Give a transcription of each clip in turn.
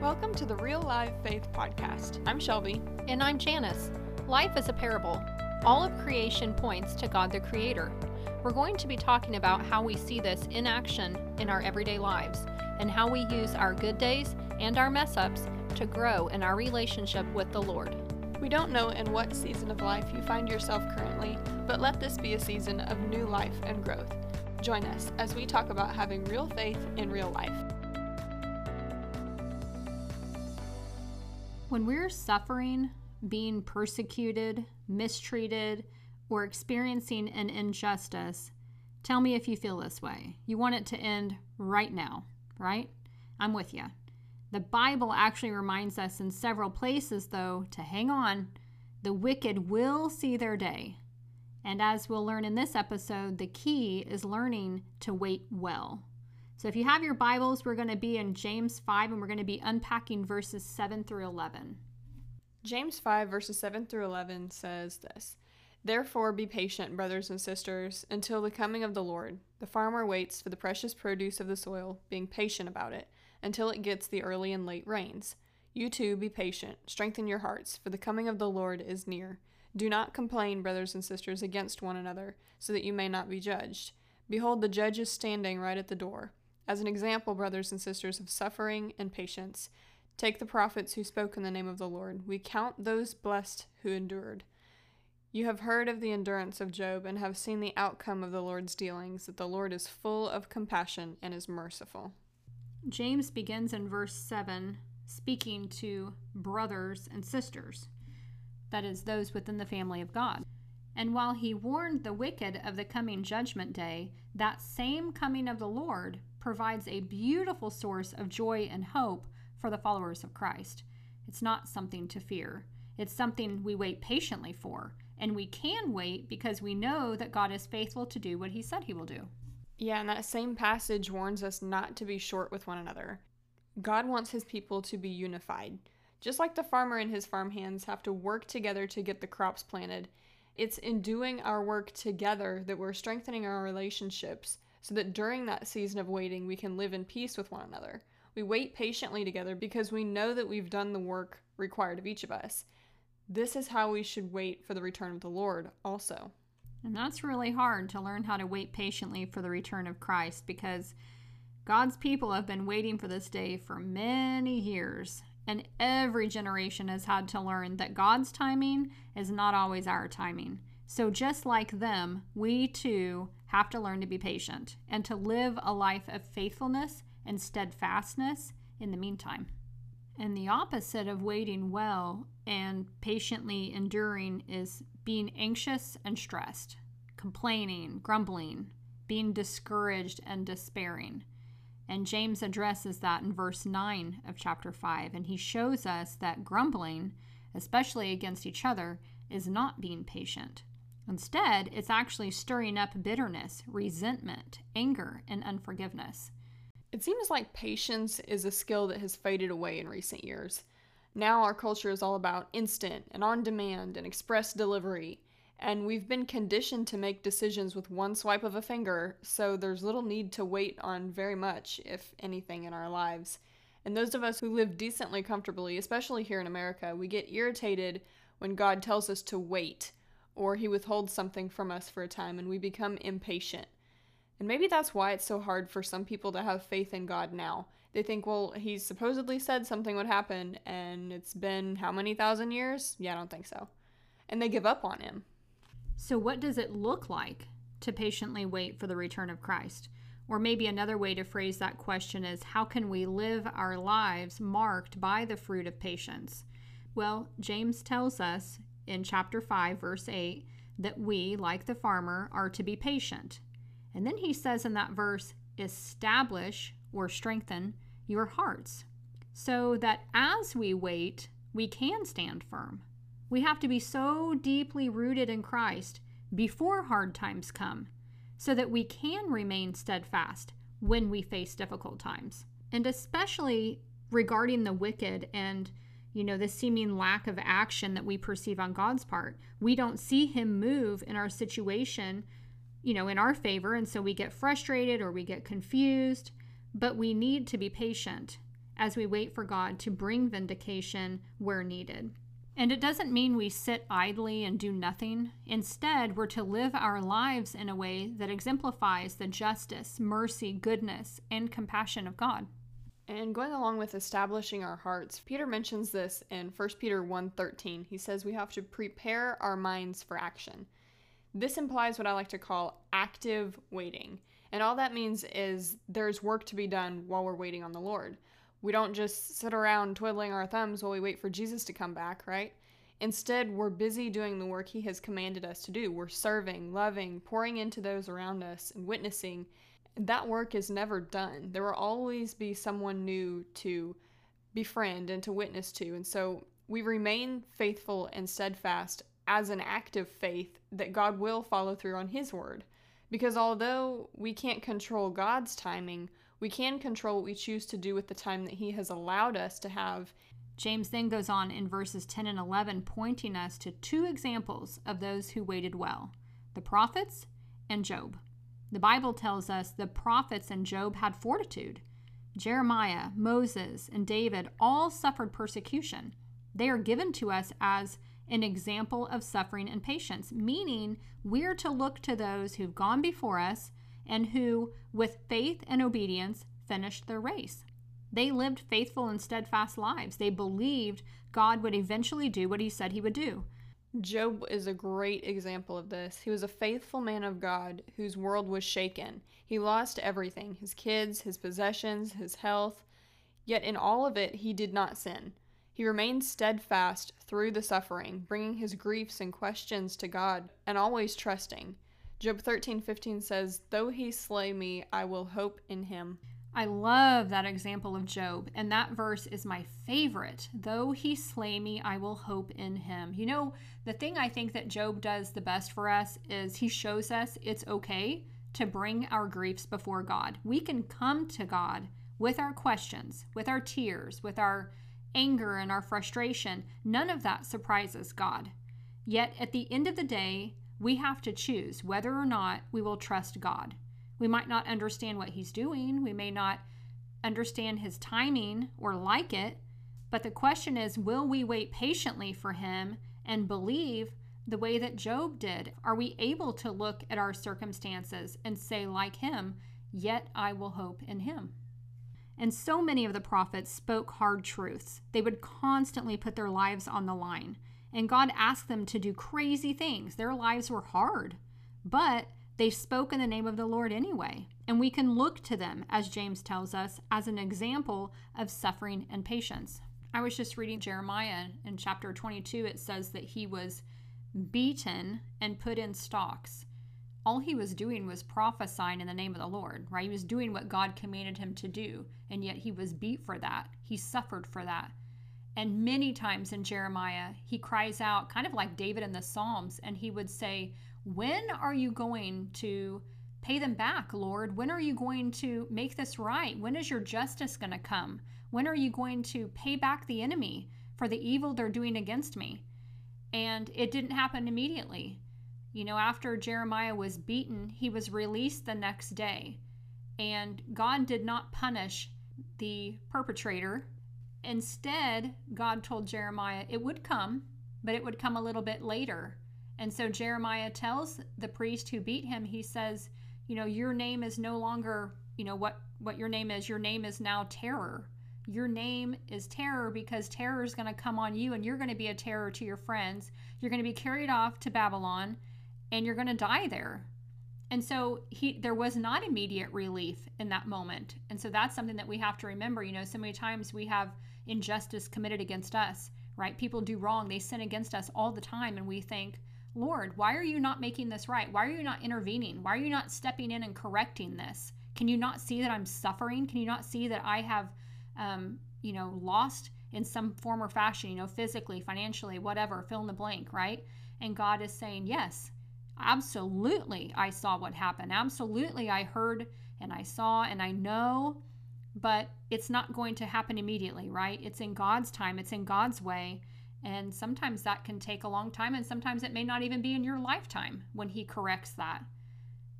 Welcome to the Real Live Faith Podcast. I'm Shelby. And I'm Janice. Life is a parable. All of creation points to God the Creator. We're going to be talking about how we see this in action in our everyday lives and how we use our good days and our mess ups to grow in our relationship with the Lord. We don't know in what season of life you find yourself currently, but let this be a season of new life and growth. Join us as we talk about having real faith in real life. When we're suffering, being persecuted, mistreated, or experiencing an injustice, tell me if you feel this way. You want it to end right now, right? I'm with you. The Bible actually reminds us in several places, though, to hang on. The wicked will see their day. And as we'll learn in this episode, the key is learning to wait well. So if you have your Bibles, we're going to be in James 5 and we're going to be unpacking verses 7 through 11. James 5, verses 7 through 11 says this Therefore be patient, brothers and sisters, until the coming of the Lord. The farmer waits for the precious produce of the soil, being patient about it, until it gets the early and late rains. You too be patient, strengthen your hearts, for the coming of the Lord is near. Do not complain, brothers and sisters, against one another, so that you may not be judged. Behold, the judge is standing right at the door. As an example, brothers and sisters, of suffering and patience, take the prophets who spoke in the name of the Lord. We count those blessed who endured. You have heard of the endurance of Job and have seen the outcome of the Lord's dealings, that the Lord is full of compassion and is merciful. James begins in verse 7 speaking to brothers and sisters, that is, those within the family of God. And while he warned the wicked of the coming judgment day, that same coming of the Lord provides a beautiful source of joy and hope for the followers of Christ. It's not something to fear, it's something we wait patiently for. And we can wait because we know that God is faithful to do what he said he will do. Yeah, and that same passage warns us not to be short with one another. God wants his people to be unified. Just like the farmer and his farm hands have to work together to get the crops planted, it's in doing our work together that we're strengthening our relationships so that during that season of waiting, we can live in peace with one another. We wait patiently together because we know that we've done the work required of each of us. This is how we should wait for the return of the Lord, also. And that's really hard to learn how to wait patiently for the return of Christ because God's people have been waiting for this day for many years. And every generation has had to learn that God's timing is not always our timing. So, just like them, we too have to learn to be patient and to live a life of faithfulness and steadfastness in the meantime. And the opposite of waiting well and patiently enduring is being anxious and stressed, complaining, grumbling, being discouraged and despairing. And James addresses that in verse 9 of chapter 5. And he shows us that grumbling, especially against each other, is not being patient. Instead, it's actually stirring up bitterness, resentment, anger, and unforgiveness. It seems like patience is a skill that has faded away in recent years. Now our culture is all about instant and on demand and express delivery, and we've been conditioned to make decisions with one swipe of a finger, so there's little need to wait on very much, if anything, in our lives. And those of us who live decently comfortably, especially here in America, we get irritated when God tells us to wait or he withholds something from us for a time and we become impatient. And maybe that's why it's so hard for some people to have faith in God now. They think, well, he supposedly said something would happen, and it's been how many thousand years? Yeah, I don't think so. And they give up on him. So, what does it look like to patiently wait for the return of Christ? Or maybe another way to phrase that question is how can we live our lives marked by the fruit of patience? Well, James tells us in chapter 5, verse 8, that we, like the farmer, are to be patient. And then he says in that verse, establish or strengthen your hearts, so that as we wait, we can stand firm. We have to be so deeply rooted in Christ before hard times come, so that we can remain steadfast when we face difficult times. And especially regarding the wicked and you know, the seeming lack of action that we perceive on God's part. We don't see Him move in our situation, you know, in our favor. And so we get frustrated or we get confused. But we need to be patient as we wait for God to bring vindication where needed. And it doesn't mean we sit idly and do nothing. Instead, we're to live our lives in a way that exemplifies the justice, mercy, goodness, and compassion of God. And going along with establishing our hearts, Peter mentions this in 1 Peter 1:13. He says we have to prepare our minds for action. This implies what I like to call active waiting. And all that means is there's work to be done while we're waiting on the Lord. We don't just sit around twiddling our thumbs while we wait for Jesus to come back, right? Instead, we're busy doing the work He has commanded us to do. We're serving, loving, pouring into those around us, and witnessing. That work is never done. There will always be someone new to befriend and to witness to. And so we remain faithful and steadfast as an active faith that God will follow through on His word. Because although we can't control God's timing, we can control what we choose to do with the time that He has allowed us to have. James then goes on in verses 10 and 11, pointing us to two examples of those who waited well the prophets and Job. The Bible tells us the prophets and Job had fortitude. Jeremiah, Moses, and David all suffered persecution. They are given to us as an example of suffering and patience, meaning we're to look to those who've gone before us and who, with faith and obedience, finished their race. They lived faithful and steadfast lives. They believed God would eventually do what he said he would do. Job is a great example of this. He was a faithful man of God whose world was shaken. He lost everything his kids, his possessions, his health. Yet in all of it, he did not sin. He remained steadfast through the suffering, bringing his griefs and questions to God and always trusting. Job 13:15 says, "Though he slay me, I will hope in him." I love that example of Job, and that verse is my favorite. Though he slay me, I will hope in him. You know, the thing I think that Job does the best for us is he shows us it's okay to bring our griefs before God. We can come to God with our questions, with our tears, with our anger and our frustration. None of that surprises God. Yet at the end of the day, we have to choose whether or not we will trust God. We might not understand what He's doing, we may not understand His timing or like it, but the question is will we wait patiently for Him and believe the way that Job did? Are we able to look at our circumstances and say, like Him, yet I will hope in Him? And so many of the prophets spoke hard truths. They would constantly put their lives on the line. And God asked them to do crazy things. Their lives were hard, but they spoke in the name of the Lord anyway. And we can look to them, as James tells us, as an example of suffering and patience. I was just reading Jeremiah in chapter 22. It says that he was beaten and put in stocks. All he was doing was prophesying in the name of the Lord, right? He was doing what God commanded him to do, and yet he was beat for that. He suffered for that. And many times in Jeremiah, he cries out, kind of like David in the Psalms, and he would say, When are you going to pay them back, Lord? When are you going to make this right? When is your justice going to come? When are you going to pay back the enemy for the evil they're doing against me? And it didn't happen immediately. You know, after Jeremiah was beaten, he was released the next day. And God did not punish the perpetrator Instead, God told Jeremiah it would come, but it would come a little bit later. And so Jeremiah tells the priest who beat him, he says, you know, your name is no longer, you know, what what your name is. Your name is now terror. Your name is terror because terror is going to come on you and you're going to be a terror to your friends. You're going to be carried off to Babylon and you're going to die there. And so he there was not immediate relief in that moment. And so that's something that we have to remember. You know, so many times we have injustice committed against us, right? People do wrong, they sin against us all the time, and we think, Lord, why are you not making this right? Why are you not intervening? Why are you not stepping in and correcting this? Can you not see that I'm suffering? Can you not see that I have, um, you know, lost in some form or fashion, you know, physically, financially, whatever, fill in the blank, right? And God is saying, yes, absolutely, I saw what happened. Absolutely, I heard and I saw and I know but it's not going to happen immediately, right? It's in God's time, it's in God's way. And sometimes that can take a long time, and sometimes it may not even be in your lifetime when He corrects that.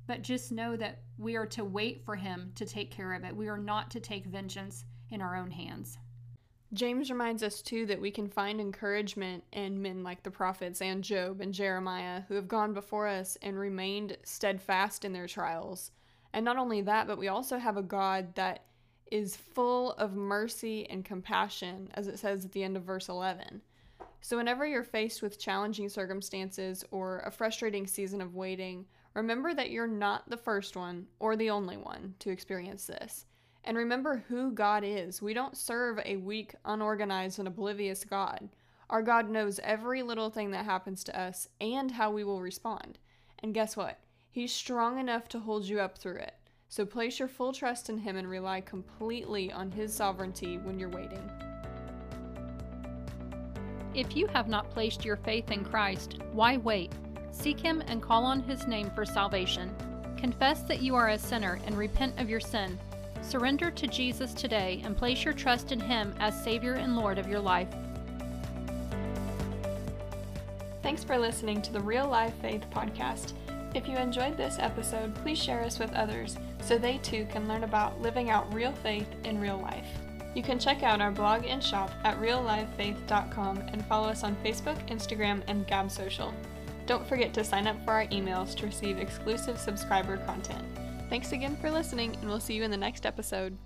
But just know that we are to wait for Him to take care of it. We are not to take vengeance in our own hands. James reminds us too that we can find encouragement in men like the prophets and Job and Jeremiah who have gone before us and remained steadfast in their trials. And not only that, but we also have a God that is full of mercy and compassion, as it says at the end of verse 11. So, whenever you're faced with challenging circumstances or a frustrating season of waiting, remember that you're not the first one or the only one to experience this. And remember who God is. We don't serve a weak, unorganized, and oblivious God. Our God knows every little thing that happens to us and how we will respond. And guess what? He's strong enough to hold you up through it. So place your full trust in Him and rely completely on His sovereignty when you're waiting. If you have not placed your faith in Christ, why wait? Seek Him and call on His name for salvation. Confess that you are a sinner and repent of your sin. Surrender to Jesus today and place your trust in Him as Savior and Lord of your life. Thanks for listening to the Real Live Faith Podcast. If you enjoyed this episode, please share us with others so they too can learn about living out real faith in real life. You can check out our blog and shop at reallivefaith.com and follow us on Facebook, Instagram, and Gab Social. Don't forget to sign up for our emails to receive exclusive subscriber content. Thanks again for listening, and we'll see you in the next episode.